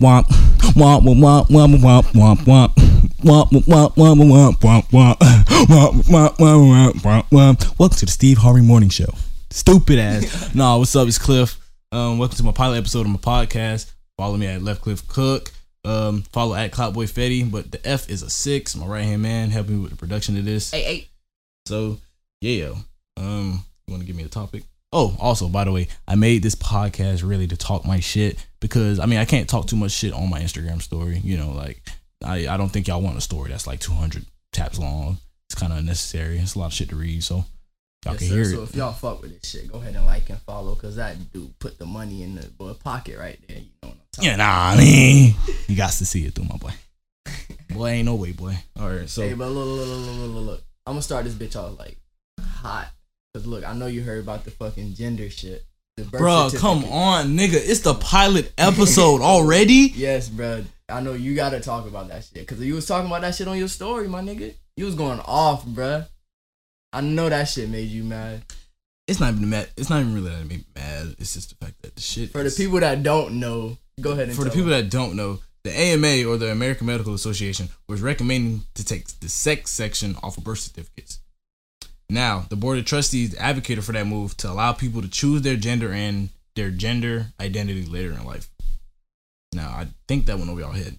womp womp womp womp womp womp womp womp womp womp womp womp womp womp womp womp womp womp womp Welcome to the Steve Harvey Morning Show. Stupid ass. nah, what's up? It's Cliff. Um, welcome to my pilot episode of my podcast. Follow me at Let Cliff Cook. Um, follow at Cloudboy Fetty, but the F is a six. My right hand man helping me with the production of this. Hey, hey. So yeah, um, you want to give me a topic? Oh, also, by the way, I made this podcast really to talk my shit because I mean I can't talk too much shit on my Instagram story. You know, like I I don't think y'all want a story that's like 200 taps long. It's kind of unnecessary. It's a lot of shit to read, so y'all Yes, can sir. hear So it. if y'all fuck with this shit, go ahead and like and follow, cause that dude put the money in the boy pocket right there. You know what I'm talking Yeah, nah, I mean you got to see it through my boy. Boy, ain't no way, boy. All right, so Hey, but look, look, look, look, look, look, look. I'm gonna start this bitch off like hot. Cause look, I know you heard about the fucking gender shit. The birth Bruh, come on, nigga. It's the pilot episode already. Yes, bruh. I know you gotta talk about that shit. Cause you was talking about that shit on your story, my nigga. You was going off, bruh. I know that shit made you mad. It's not even mad. It's not even really that made me mad. It's just the fact that the shit. For the people that don't know, go ahead and for the people them. that don't know, the AMA or the American Medical Association was recommending to take the sex section off of birth certificates. Now, the board of trustees advocated for that move to allow people to choose their gender and their gender identity later in life. Now, I think that went over y'all head.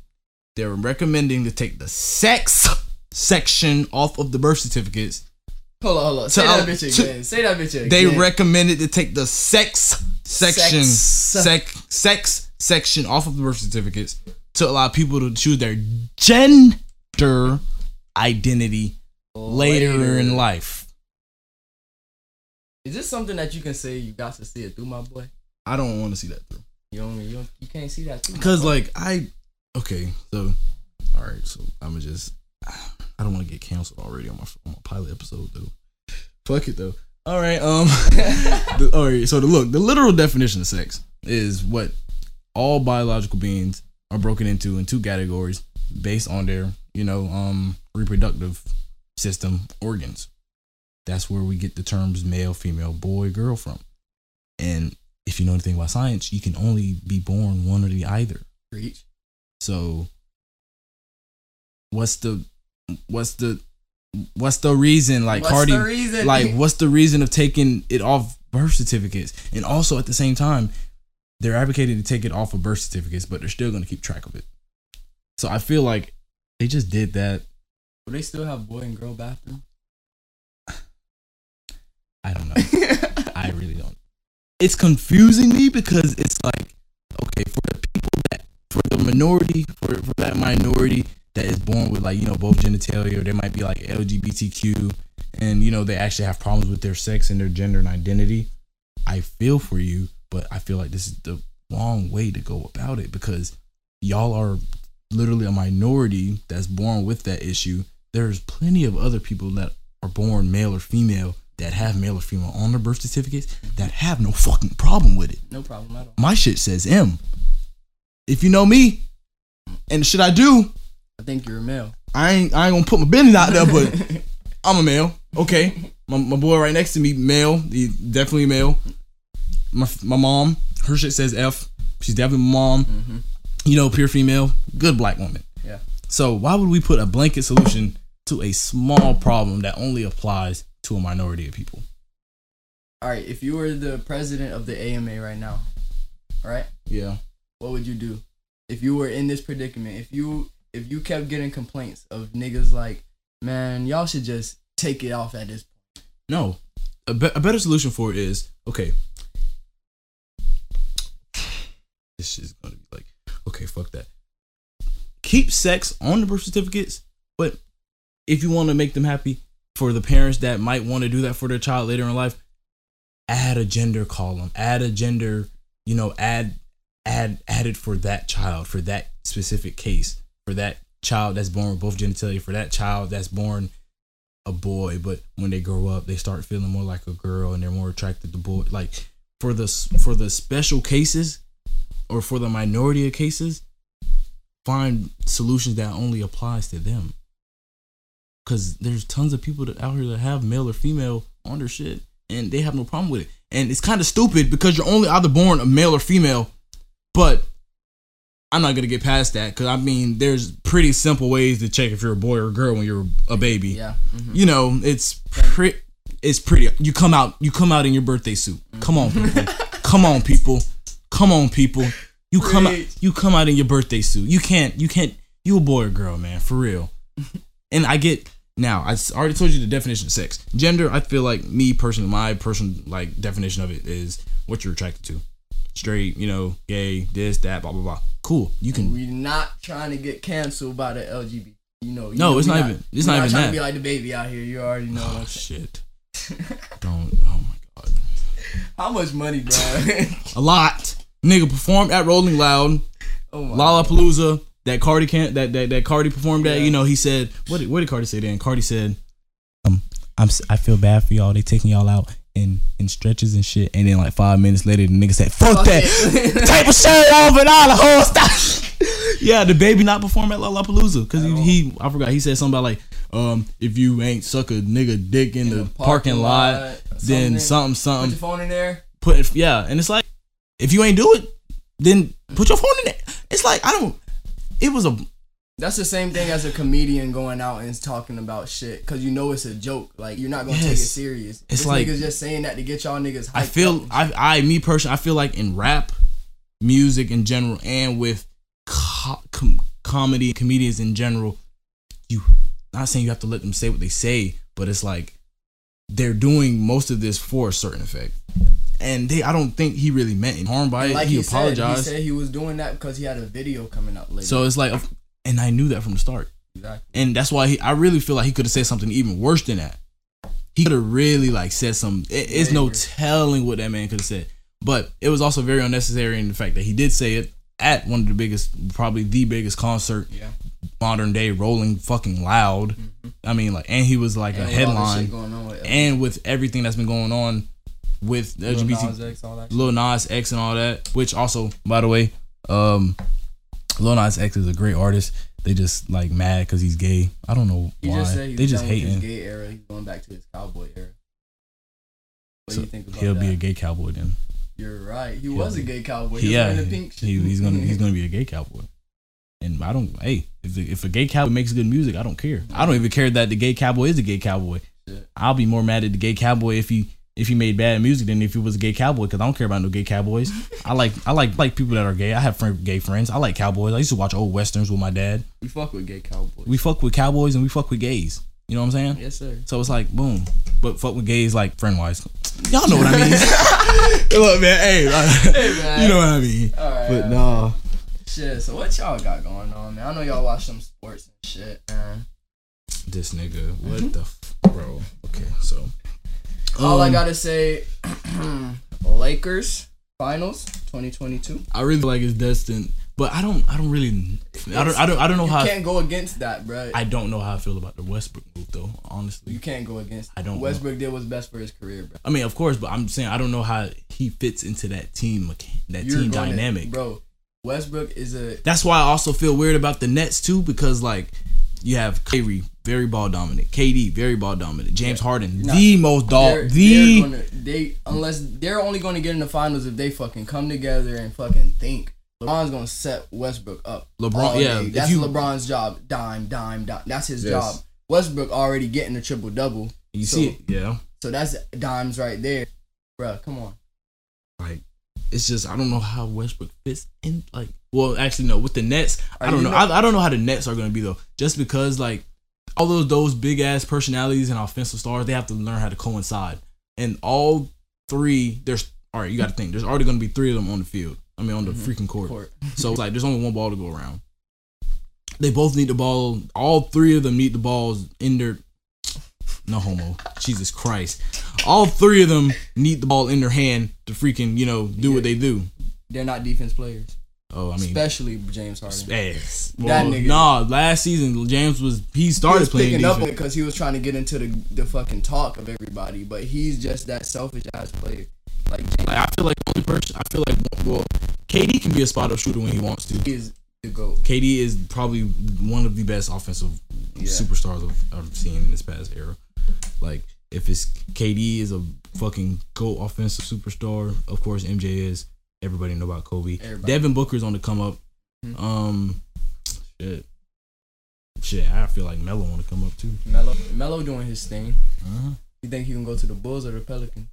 They're recommending to take the sex section off of the birth certificates. Hold on, hold on. Say To- that bitch to- again. Say that bitch again. They recommended to take the sex section, Sex. sex, sex section off of the birth certificates to allow people to choose their gender identity later, in life. Is this something that you can say you got to see it through, my boy? I don't want to see that through You don't, you don't, you can't see that too. because, like, I okay, so all right, so I'm just I don't want to get canceled already on my on my pilot episode though. Fuck it though. All right, um, the, all right. So the look, the literal definition of sex is what all biological beings are broken into in two categories based on their, you know, um, reproductive system organs. That's where we get the terms male, female, boy, girl from. And if you know anything about science, you can only be born one or the either. Preach. So what's the what's the what's the reason like What's Cardi the reason? like what's the reason of taking it off birth certificates and also at the same time they're advocating to take it off of birth certificates but they're still going to keep track of it so i feel like they just did that Do they still have boy and girl bathroom? I don't know. I really don't. It's confusing me because it's like okay for the people that for the minority for, for that minority that is born with like you know both genitalia or they might be like lgbtq and you know they actually have problems with their sex and their gender and identity i feel for you but i feel like this is the wrong way to go about it because y'all are literally a minority that's born with that issue. There's plenty of other people that are born male or female that have male or female on their birth certificates that have no fucking problem with it No problem at all. my shit says M. If you know me and the shit I do, I think you're a male. I ain't I ain't gonna put my business out there, but I'm a male. Okay. My, my boy right next to me, male. He definitely male. My my mom, her shit says F. She's definitely my mom. Mhm. You know, pure female, good black woman. Yeah. So why would we put a blanket solution to a small problem that only applies to a minority of people? All right, if you were the president of the AMA right now, all right, Yeah. what would you do? If you were in this predicament, if you if you kept getting complaints of niggas like, man, y'all should just take it off at this No. A, be- a better solution for it is okay. This shit's gonna be like, okay, fuck that. Keep sex on the birth certificates, but if you want to make them happy, for the parents that might want to do that for their child later in life, add a gender column, add a gender, you know, add add add it for that child, for that specific case, for that child that's born with both genitalia, for that child that's born a boy, but when they grow up, they start feeling more like a girl and they're more attracted to boy. Like for the for the special cases or for the minority of cases, find solutions that only applies to them. Cause there's tons of people that out here that have male or female on their shit, and they have no problem with it. And it's kind of stupid because you're only either born a male or female, but I'm not gonna get past that because I mean, there's pretty simple ways to check if you're a boy or a girl when you're a baby. Yeah. mhm. You know, it's pretty. It's pretty. You come out. You come out in your birthday suit. Come on, people. come on, people. Come on, people. You come out. You come out in your birthday suit. You can't. You can't. You a boy or girl, man, for real. and I get now. I already told you the definition of sex. Gender. I feel like me personally, my personal like definition of it is what you're attracted to. Straight, you know, gay, this, that, blah, blah, blah. Cool. You can. We're not trying to get canceled by the LGBT. You know. you No, know, it's we not even- it's we not even trying that. to be like the baby out here. You already know. Oh shit! Don't. Oh my god. How much money, bro? A lot. Nigga performed at Rolling Loud, oh my. Lollapalooza. That Cardi can't. That that that Cardi performed at. Yeah. You know, he said. What did what did Cardi say then? Cardi said, "Um, I'm s- I feel bad for y'all. They taking y'all out in in stretches and shit." And then like five minutes later, the nigga said, "Fuck, Fuck that." it. Type of shirt off and all the whole stuff. yeah, the baby not perform at Lollapalooza because he, he I forgot he said something about like um if you ain't suck a nigga dick in, the, parking, lot, then something something. Put your phone in there. put it yeah and it's like if you ain't do it then put your phone in there it's like i don't it was a That's the same thing as a comedian going out and talking about shit because you know it's a joke. Like you're not gonna take it serious. It's this like- niggas just saying that to get y'all niggas. Hyped i feel up. i i me personally i feel like in rap music in general and with co- com- comedy comedians in general you not saying you have to let them say what they say but it's like they're doing most of this for a certain effect and they i don't think he really meant any harm by And it like he, he, said, apologized he said he was doing that because he had a video coming up later. so it's like and i knew that from the start exactly. and that's why he, I really feel like he could have said something even worse than that. He could have really like said some. It, it's no telling what that man could have said, but it was also very unnecessary in the fact that he did say it at one of the biggest, probably the biggest concert Yeah. Modern day, rolling fucking loud. I mean, like, and he was like And a with all this headline, with and with everything that's been going on with Lil LGBT, Nas X, all that. Lil Nas X and all that. Which also, by the way, um, Lil Nas X is a great artist. They just like mad because he's gay. I don't know He why. just they just his hating. gay era. He's going back to his cowboy era. What So do you think about He'll that? be a gay cowboy then. You're right. He He'll was a gay cowboy. He yeah, wearing the pink he, he's gonna he's gonna be a gay cowboy. And I don't. Hey, if the, if a gay cowboy makes good music, I don't care. I don't even care that the gay cowboy is a gay cowboy. I'll be more mad at the gay cowboy if he if he made bad music than if he was a gay cowboy because I don't care about no gay cowboys. I like I like like people that are gay. I have friend, gay friends. I like cowboys. I used to watch old westerns with my dad. We fuck with gay cowboys. We fuck with cowboys and we fuck with gays. You know what I'm saying? yes, sir. So it's like boom, but fuck with gays like friend wise. Y'all know what I mean. Look, man. Hey, uh, Hey, man. you know what I mean. Right. But no. Shit. So what y'all got going on, man? I know y'all watch some sports and shit, man. This nigga, what the f- bro? Okay, so All I Um, gotta say, Lakers finals 2022. I really like his destined, but I don't, I don't really, I don't, I don't, I don't know You how. You can't go against that, bro. I don't know how I feel about the Westbrook move though. Honestly, you can't go against. I don't know. Westbrook did what's best for his career, bro. I mean, of course, but I'm saying I don't know how he fits into that team, that You're team dynamic. bro. Westbrook is a That's why I also feel weird about the Nets too, because like you have Kyrie, very ball dominant, KD, very ball dominant, James Harden, the most they're, dog, they're the gonna, they unless they're only going to get in the finals if they fucking come together and fucking think. LeBron's gonna set Westbrook up. LeBron- yeah, that's you- LeBron's job. Dime, dime, dime. That's his Yes. job. Westbrook already getting a triple double, you So- see it, yeah. so that's dimes right there, bro. Come on. It's just I don't know how Westbrook fits in. Like, well, actually no, with the Nets, I don't know. I, I don't know how the Nets are going to be though. Just because like all those those big ass personalities and offensive stars, they have to learn how to coincide. And all three, there's all right. You got to think. There's already going to be three of them on the field. I mean, on the Mhm. freaking court. Court. So it's like there's only one ball to go around. They both need the ball. All three of them need the balls in their. No homo. Jesus Christ. All three of them need the ball in their hand to freaking, you know, do what they do. They're not defense players, Oh, I mean, especially James Harden. yes. Eh, that Well, nigga- Nah, last season James was he He started was playing picking up because he was trying to get into the the fucking talk of everybody, but he's just that selfish ass player. Like Like I feel like only person I feel like well, KD can be a spot up shooter when he wants to. is the goat. KD is probably one of the best offensive Yeah. superstars I've, I've seen in this past era. Like if it's KD is a fucking go offensive superstar, of course MJ is. Everybody know about Kobe. Everybody. Devin Booker's on the come up. Mhm. Um, shit, shit. I feel like Melo want to come up too. Melo, Melo doing his thing. Uh-huh. You think he can go to the Bulls or the Pelicans?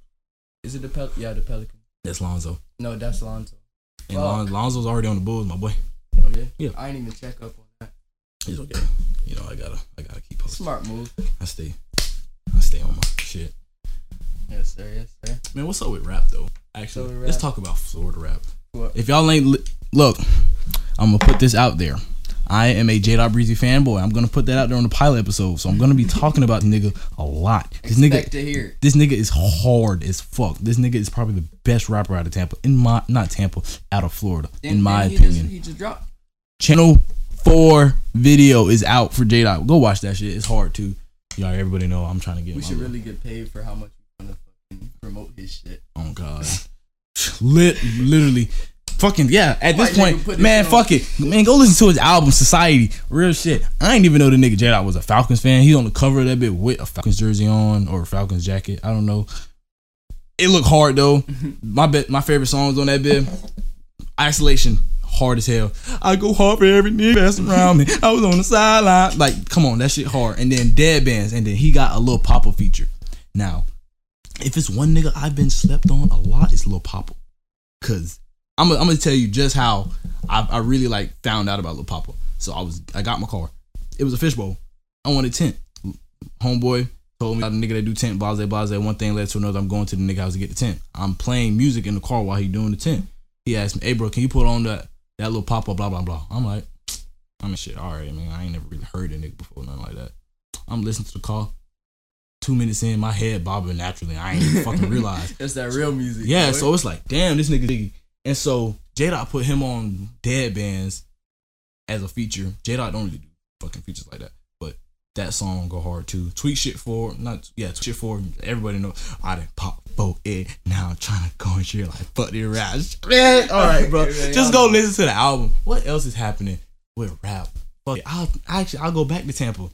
Is it the Pel? Yeah, the Pelicans. That's Lonzo. No, that's Lonzo. And. Lon- Lonzo's already on the Bulls, my boy. Okay. Yeah. I ain't even check up on that. It's okay. You know, I gotta, I gotta keep posted. Smart move. I stay, stay on my shit. Yes, sir. Yes, sir. Man, what's up with rap though? Actually, So let's talk about Florida rap. What? If y'all ain't li- look, I'm gonna put this out there. I am a J Dot Breezy fanboy. I'm gonna put that out there on the pilot episode. So I'm gonna be talking about this nigga a lot. This Expect nigga, to hear. this nigga is hard as fuck. This nigga is probably the best rapper out of Tampa. In my not Tampa, out of Florida. Then- in my he opinion. just, he just dropped. Channel four video is out for J Dot. Go watch that shit. It's hard too. Y'all, everybody know I'm trying to get. We should really get paid for how much we gonna fucking promote his shit. Oh God. Lit literally fucking yeah, at this point, man, fuck it. Man, go listen to his album Society. Real shit. I ain't even know the nigga J Dot was a Falcons fan. He's on the cover of that bit with a Falcons jersey on or a Falcons jacket. I don't know. It looked hard though. my bet my favorite songs on that bit. Isolation. Hard as hell. I go hard for every nigga that's around me. I was on the sideline. Like, come on, that shit hard. And then Dead Bands. And then he got a little Papa feature. Now, if it's one nigga I've been slept on a lot, it's Lil Papa. Cause I'm I'm gonna tell you just how I, I really like found out about Lil Papa. So I was I got my car. It was a fishbowl. I wanted tent. Homeboy told me about the nigga that do tent, blase blase. One thing led to another. I'm going to the nigga house to get the tent. I'm playing music in the car while he doing the tent. He asked me, "Hey bro, can you put on that that little pop up, blah blah blah?" I'm like, I mean shit. All right, man. I ain't never really heard a nigga before, nothing like that. I'm listening to the call. Two minutes in, my head bobbing naturally. I ain't even fucking realize. That's that real music. Yeah, boy. so it's like, damn, this nigga Diggy. And so J Dot put him on Dead Bands as a feature. J Dot don't really do fucking features like that. That song go hard too. Tweet shit for not yeah, tweet shit for everybody know I done pop boat it. Now I'm trying to go and shit like fuck the rap. Man, all right, bro. Just go listen to the album. What else is happening with rap? Fuck. I'll actually I'll go back to Tampa.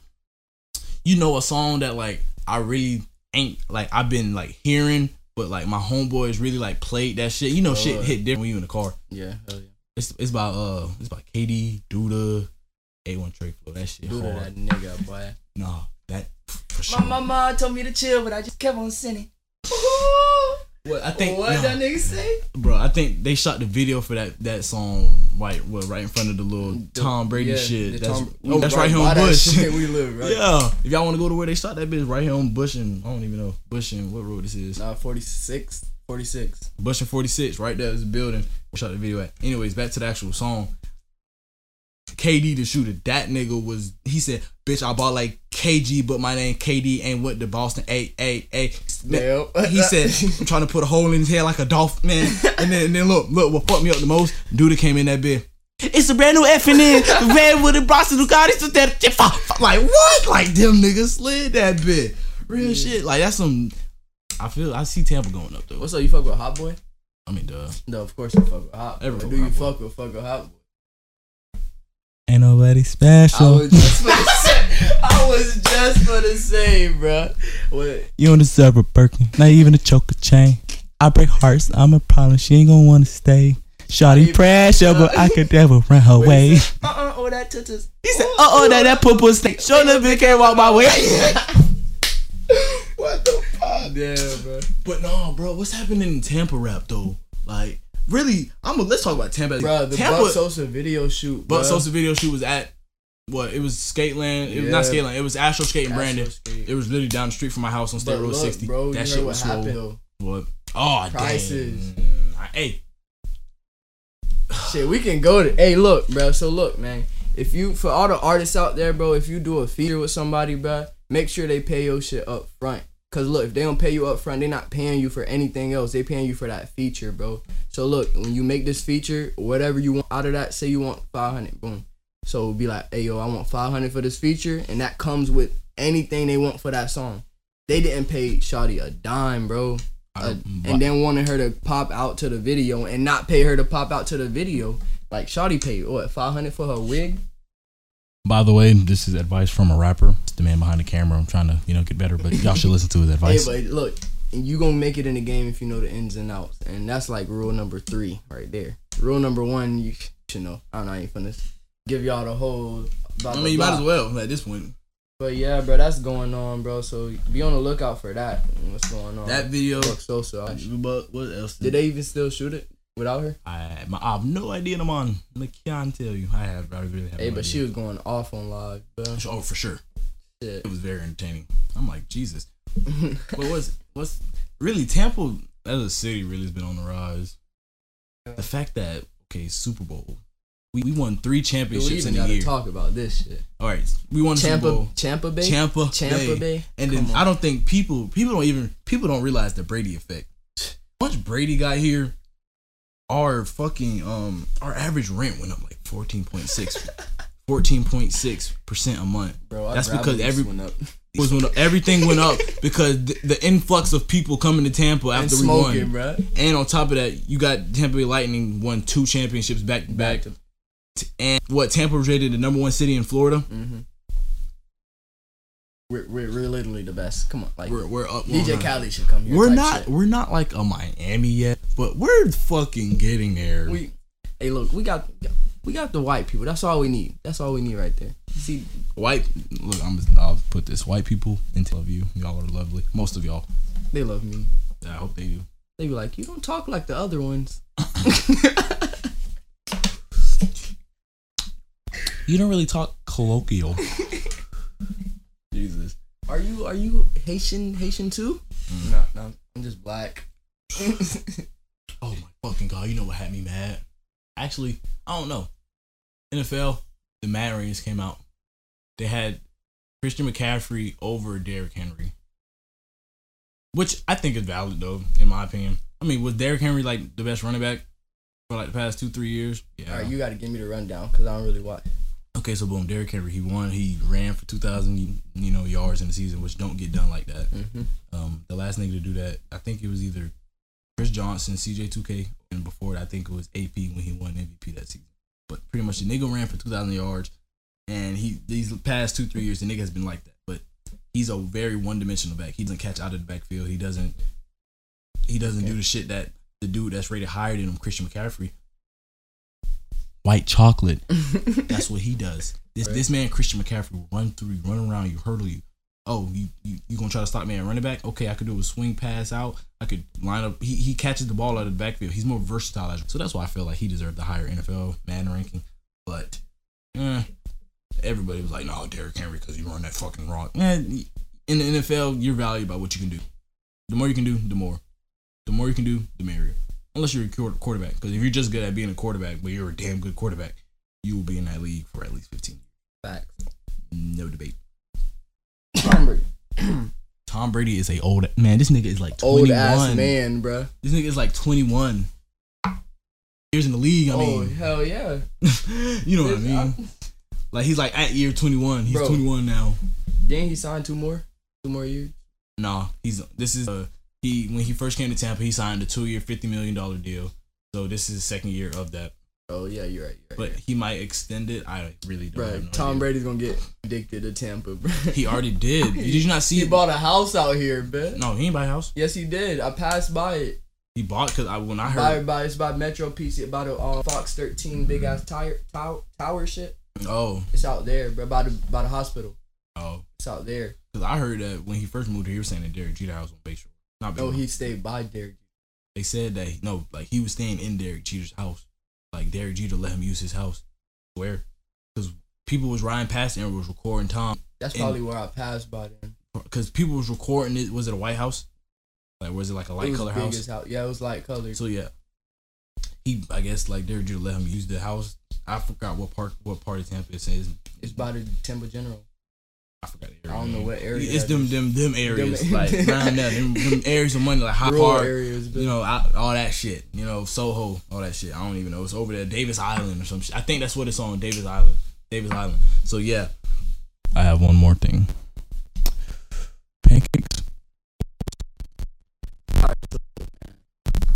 You know a song that like I really ain't like I've been like hearing, but like my homeboys really like played that shit. You know, shit Uh. hit different when you in the car. yeah, hell yeah. It's it's about uh it's about KD, Duda, A1 Trey Flow. That shit Do to hard. that nigga, boy. No, that for sure. My mama told me to chill, but I just kept on sinning. What I think, what no, that nigga say? bro. I think they shot the video for that that song right, well, right in front of the little Tom Brady Yeah, shit. That's Tom- oh, that's we right here by on Bush. shit we live, right? Yeah, if y'all want to go to where they shot that bitch, right here on Bush and I don't even know Bush and what road this is. Nah, 46. 46. Bush and 46, right there is the building. We shot the video at. Anyways, back to the actual song. KD the shooter, that nigga was he said, bitch, I bought like KG, but my name KD ain't went to Boston. A A A. Yep. He said, I'm trying to put a hole in his head like a dolphin, man. And then and then look, look, what fucked me up the most, dude that came in that bed. It's a brand new effing in, the red with the Boston Ducati, so that like what? Like them niggas slid that bit. Real shit. Like that's some I feel I see Tampa going up though. What's up? You fuck with Hot Boy? I mean duh. No, of course you fuck with Hot Boy. Everyone Do you fuck with fuck with fuck with Hot Boy? Ain't nobody I special. was just for the say, I was just for the say, bruh. What? You don't deserve a Birkin, not even a choker chain. I break hearts, I'm a problem. She ain't gonna wanna stay. Shawty pressure, but I could never run her way. Uh uh, oh that tutus. He said, "Uh oh, that that poo snake. Show the bitch can't walk my way." What the fuck? Yeah, bro. but no, bro, what's happening in Tampa rap though? Like, really? I'm. A, let's talk about Tampa. Bro, the Tampa. Buck Sosa video shoot. Buck. Sosa video shoot was at what? It was Skateland. It was Yeah. not Skateland. It was Astro Skate Astro Brandon. Skate. It was literally down the street from my house on State Road 60. bro, that shit was what swole. What? Oh, Prices. dang. Hey, Shit, we can go to. Hey, look, bro. So look, man. If you for all the artists out there, bro, if you do a feature with somebody, bro, make sure they pay your shit up front. Cause look, if they don't pay you up front, they're not paying you for anything else. They paying you for that feature, bro. So look, when you make this feature, whatever you want out of that, say you want five hundred, boom. So be like, hey yo, I want five hundred for this feature, and that comes with anything they want for that song. They didn't pay Shawty a dime, bro. Uh, and then wanted her to pop out to the video and not pay her to pop out to the video. Like Shawty paid what five hundred for her wig. By the way, this is advice from a rapper. It's the man behind the camera. I'm trying to, you know, get better, but y'all should listen to his Hey, advice. but look, you gonna make it in the game if you know the ins and outs, and that's like rule number three right there. Rule number one, you should know. I don't know. I ain't finna give y'all the whole. Blah, I blah, mean, you might as well at this point. But yeah, bro, that's going on, bro. So be on the lookout for that. What's going on? That video. Brooke Sosa. But what else? Did they even still shoot it without her? I, my, I have no idea, no man. I can't tell you. I have. I really have. Hey, no but she was going off on live, bro. Oh, for sure. Shit. It was very entertaining. I'm like Jesus. But what's what's really Tampa as a city really has been on the rise. The fact that okay Super Bowl, we, we won three Dude, championships even in a year. talk about this shit. All right, we won the Super Tampa, Bowl. Tampa Bay, Tampa, Tampa Bay. Bay. And then on. I don't think people people don't even people don't realize the Brady effect. Once Brady got here, our fucking um our average rent went up like 14.6 14.6 percent a month. bro. That's because every went up. was when everything went up because the, the influx of people coming to Tampa and after we won. bro. And on top of that, you got Tampa Bay Lightning won two championships back to back. to. And what Tampa was rated the number one city in Florida. Mm-hmm. We're, we're we're literally the best. Come on, like We're we're up. DJ 100. Khaled should come here. We're not shit. we're not like a Miami yet, but we're fucking getting there. We, hey, look, we got we got the white people. That's all we need. That's all we need right there. See, White look, I'm I'll put this. White people into love you. Y'all are lovely. Most of y'all. they love me. I hope they do. They be like, you don't talk like the other ones. You don't really talk colloquial. Jesus. Are you are you Haitian Haitian too? Mm. No, no, I'm just black. Oh my fucking god! You know what had me mad? Actually, I don't know. NFL, the Madden ratings came out. They had Christian McCaffrey over Derrick Henry, which I think is valid though, in my opinion. I mean, was Derrick Henry like the best running back for like the past two three years? Yeah. All right, you got to give me the rundown because I don't really watch. Okay, so boom, Derrick Henry, he won. He ran for two thousand, you know, yards in the season, which don't get done like that. Mm-hmm. Um, the last nigga to do that, I think it was either Chris Johnson, CJ2K, and before that, I think it was AP when he won MVP that season. But pretty much the nigga ran for 2,000 yards, and he these past two three years the nigga has been like that. But he's a very one dimensional back. He doesn't catch out of the backfield. He doesn't he doesn't do the shit that the dude that's rated higher than him, Christian McCaffrey. White chocolate. That's what he does. This Right. this man Christian McCaffrey will run through you, run around you, hurdle you. Oh, you, you you gonna try to stop me at running back? Okay, I could do a swing pass out. I could line up. He, he catches the ball out of the backfield. He's more versatile. So that's why I feel like he deserved the higher NFL man ranking. But eh, everybody was like, no, Derrick Henry because you run that fucking rock." Eh, in the NFL, you're valued by what you can do. The more you can do, the more. The more you can do, the merrier. Unless you're a quarterback. Because if you're just good at being a quarterback, but you're a damn good quarterback, you will be in that league for at least 15 years. Facts. No debate. Tom Brady. Tom Brady is a old man. This nigga is like 21. Old ass man, bruh. This nigga is like 21. Years in the league. I oh mean, hell yeah. you know what I This- mean. Like he's like at year 21. He's Bro. 21 now. Didn't he sign two more? Two more years? No, he's this is uh he when he first came to Tampa, he signed a two year, 50 million dollar deal. So this is the second year of that. Oh yeah, you're right. You're But right. he might extend it. I really don't. Have no Tom idea. Brady's gonna get addicted to Tampa, bro. He already did. Did you not see He it? bought a house out here, bitch. No, he ain't buy a house. Yes, he did. I passed by it. He bought because I when I heard. By, by it's by Metro PC about a uh, Fox 13 big ass tire tower tower shit. Oh, It's out there, bro. By the by the hospital. oh, It's out there. because I heard that when he first moved here, he was saying that Derek Jeter house on Bayshore. Not No, he stayed by Derek. They said that no, like he was staying in Derek Jeter's house. Like Derek Jeter let him use his house. Where? Because people was riding past and was recording Tom. That's And- probably where I passed by then. Because people was recording it. Was it a White House? Like was it like a light color house? house. Yeah, it was light colored. So yeah, he I guess like Derek Jeter let him use the house. I forgot what part what part of Tampa it says. It's by the Tampa General. I forgot the I don't know what area It's them them them areas Them- like around there. Them, them areas of money like High Rural Park. areas, you know, out, all that shit. You know, Soho, all that shit. I don't even know. It's over there, Davis Island or some shit. I think that's what it's on, Davis Island. Davis Island. So yeah. I have one more thing. Pancakes.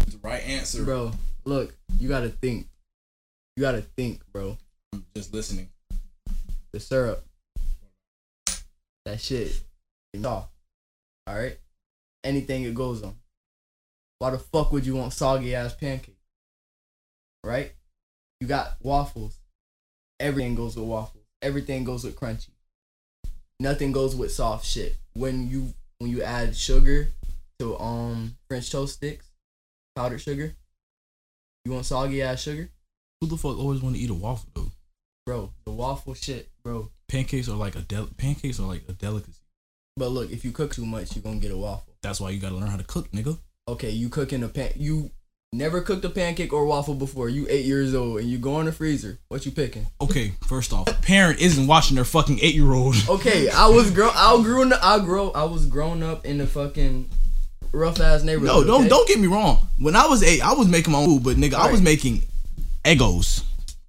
The right answer. bro, look, you gotta think. You gotta think, bro. I'm just listening. The syrup. That shit. All right? Anything it goes on. Why the fuck would you want soggy ass pancake? Right? You got waffles. Everything goes with waffles. Everything goes with crunchy. Nothing goes with soft shit. When you when you add sugar to um French toast sticks, powdered sugar. You want soggy ass sugar, Who the fuck always want to eat a waffle though? bro? The waffle shit, bro. Pancakes are like a del- pancakes are like a delicacy. But look, if you cook too much, you're gonna get a waffle. That's why you gotta learn how to cook, nigga. Okay, you cooking a pan. You never cooked a pancake or waffle before. You eight years old and you go in the freezer. What you picking? Okay, first off, parent isn't watching their fucking eight year old. Okay, I was grown. I grew. I grow. I was grown up in the fucking rough ass neighborhood. No, don't okay? don't get me wrong. When I was eight, I was making my own food, but nigga, I was making Eggos,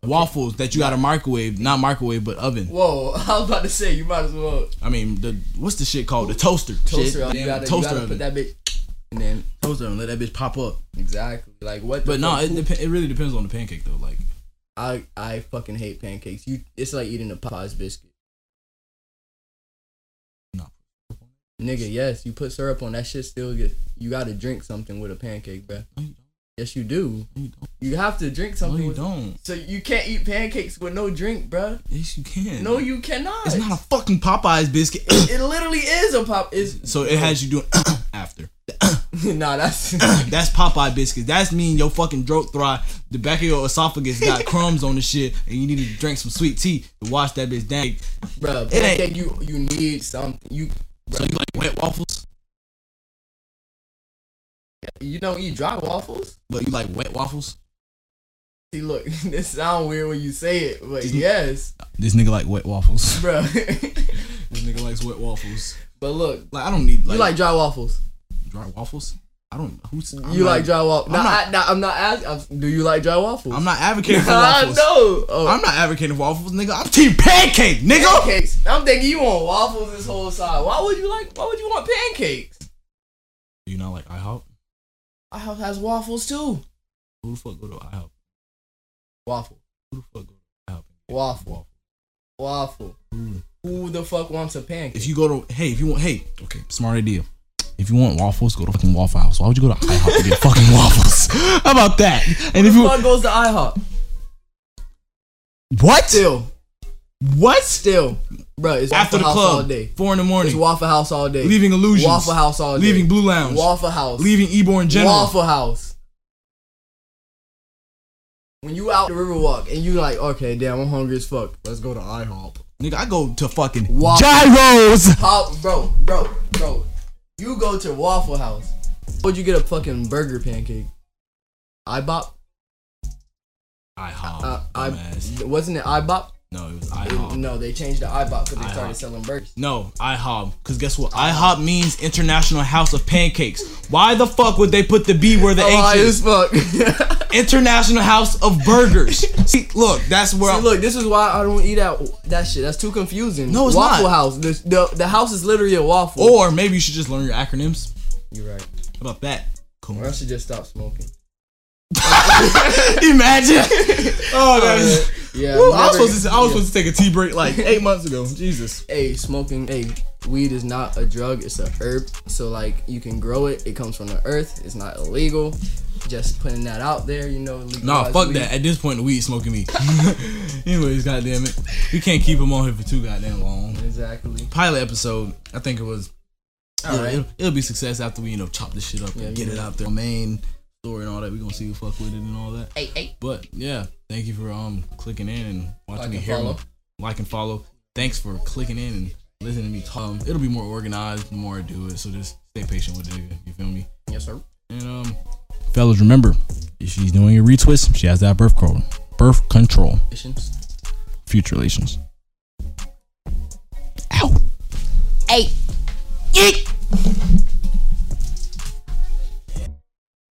waffles that you got to microwave, not microwave, but oven. Whoa, I was about to say you might as well I mean, the what's the shit called? The toaster. toaster. Shit. You gotta, you toaster gotta oven. put that bitch, and then toaster oven. Let that bitch pop up. exactly like what. But no, it dep- it really depends on the pancake though. Like, I I fucking hate pancakes. You, it's like eating a Popeyes biscuit. no. Nigga, yes, you put syrup on that shit. Still get. You gotta drink something with a pancake, bro. No, you. Yes, you do. You. You have to drink something. No, you don't. So you can't eat pancakes with no drink, bruh. Yes, you can. No, you cannot. It's not a fucking Popeyes biscuit. it literally is a pop. Is so it has you doing after. nah, that's That's Popeye biscuits. That's mean your fucking throat thrive. The back of your esophagus got crumbs on the shit, and you need to drink some sweet tea to wash that bitch down. bruh. It ain't- you you need something. You So you like wet waffles, you don't eat dry waffles. but you like wet waffles. See, look, this sound weird when you say it, but Just- yes, This nigga like wet waffles. Bro. This nigga likes wet waffles. but look, Like I don't need like, you like dry waffles. dry waffles. I don't. Who's I'm you not- like dry waffles? Not- I, nah, I'm not asking. Do you like dry waffles? I'm not advocating for waffles. know. Oh, I'm not advocating for waffles, nigga. I'm team pancake, nigga. pancakes. I'm thinking you want waffles this whole side. Why would you like? Why would you want pancakes? You not like IHOP? IHOP has waffles too. Who the fuck go to IHOP? Waffle, Who the fuck go to IHOP? waffle, waffle. Who? Mm. Who the fuck wants a pancake? If you go to hey, if you want hey, okay, smart idea. If you want waffles, go to fucking Waffle House. Why would you go to IHOP to get fucking waffles? How about that? And if Who you the fuck goes to IHOP? what? Still, What? still, bro. It's After Waffle the House club, all day. four in the It's morning, Waffle House all day. leaving illusions, Waffle House all day. leaving Blue Lounge, Waffle House. leaving Eborn General. Waffle House. When you out the Riverwalk and you like, okay, damn, I'm hungry as fuck. Let's go to IHOP. Nigga, I go to fucking Waffle- gyros. Pop, bro, bro, bro. You go to Waffle House. Would you get a fucking burger pancake? IBOP? IHOP. Uh, I wasn't it IBOP? No, it was It- no, they changed the IBOP because they IHOP. started selling burgers. No, IHOP. Because guess what? IHOP means International House of Pancakes. Why the fuck would they put the B where the Oh, H is? fuck. International House of Burgers. See, look, that's where See, I'm. look, this is why I don't eat that that shit. That's too confusing. No, it's Waffle not. House. The, the the house is literally a waffle. Or maybe you should just learn your acronyms. You're right. How about that? Cool. Or I should just stop smoking. Imagine. Oh, that's. Yeah. Woo, I was supposed to. I was yeah. supposed to take a tea break like eight months ago. Jesus. Hey, smoking. Hey, weed is not a drug. It's a herb. So like, you can grow it. It comes from the earth. It's not illegal. Just putting that out there. You know. Nah, fuck weed. that. At this point, the weed smoking me. Anyways, goddamn it, we can't keep him on here for too goddamn long. Exactly. Pilot episode. I think it was. All yeah, right. it'll, it'll be success after we you know chop this shit up Yeah, and get yeah. it out there. Main story and all that. We gonna see who fuck with it and all that. Hey, hey. But yeah, thank you for um clicking in and watching Like me hear follow. Like and follow. Thanks for clicking in and listening to me talk. Um, it'll be more organized the more I do it. So just stay patient with it. You feel me? Yes, sir. And um, fellas, remember if she's doing a retwist, she has that birth control. Birth control. Future relations. Ow. Hey. Yeet.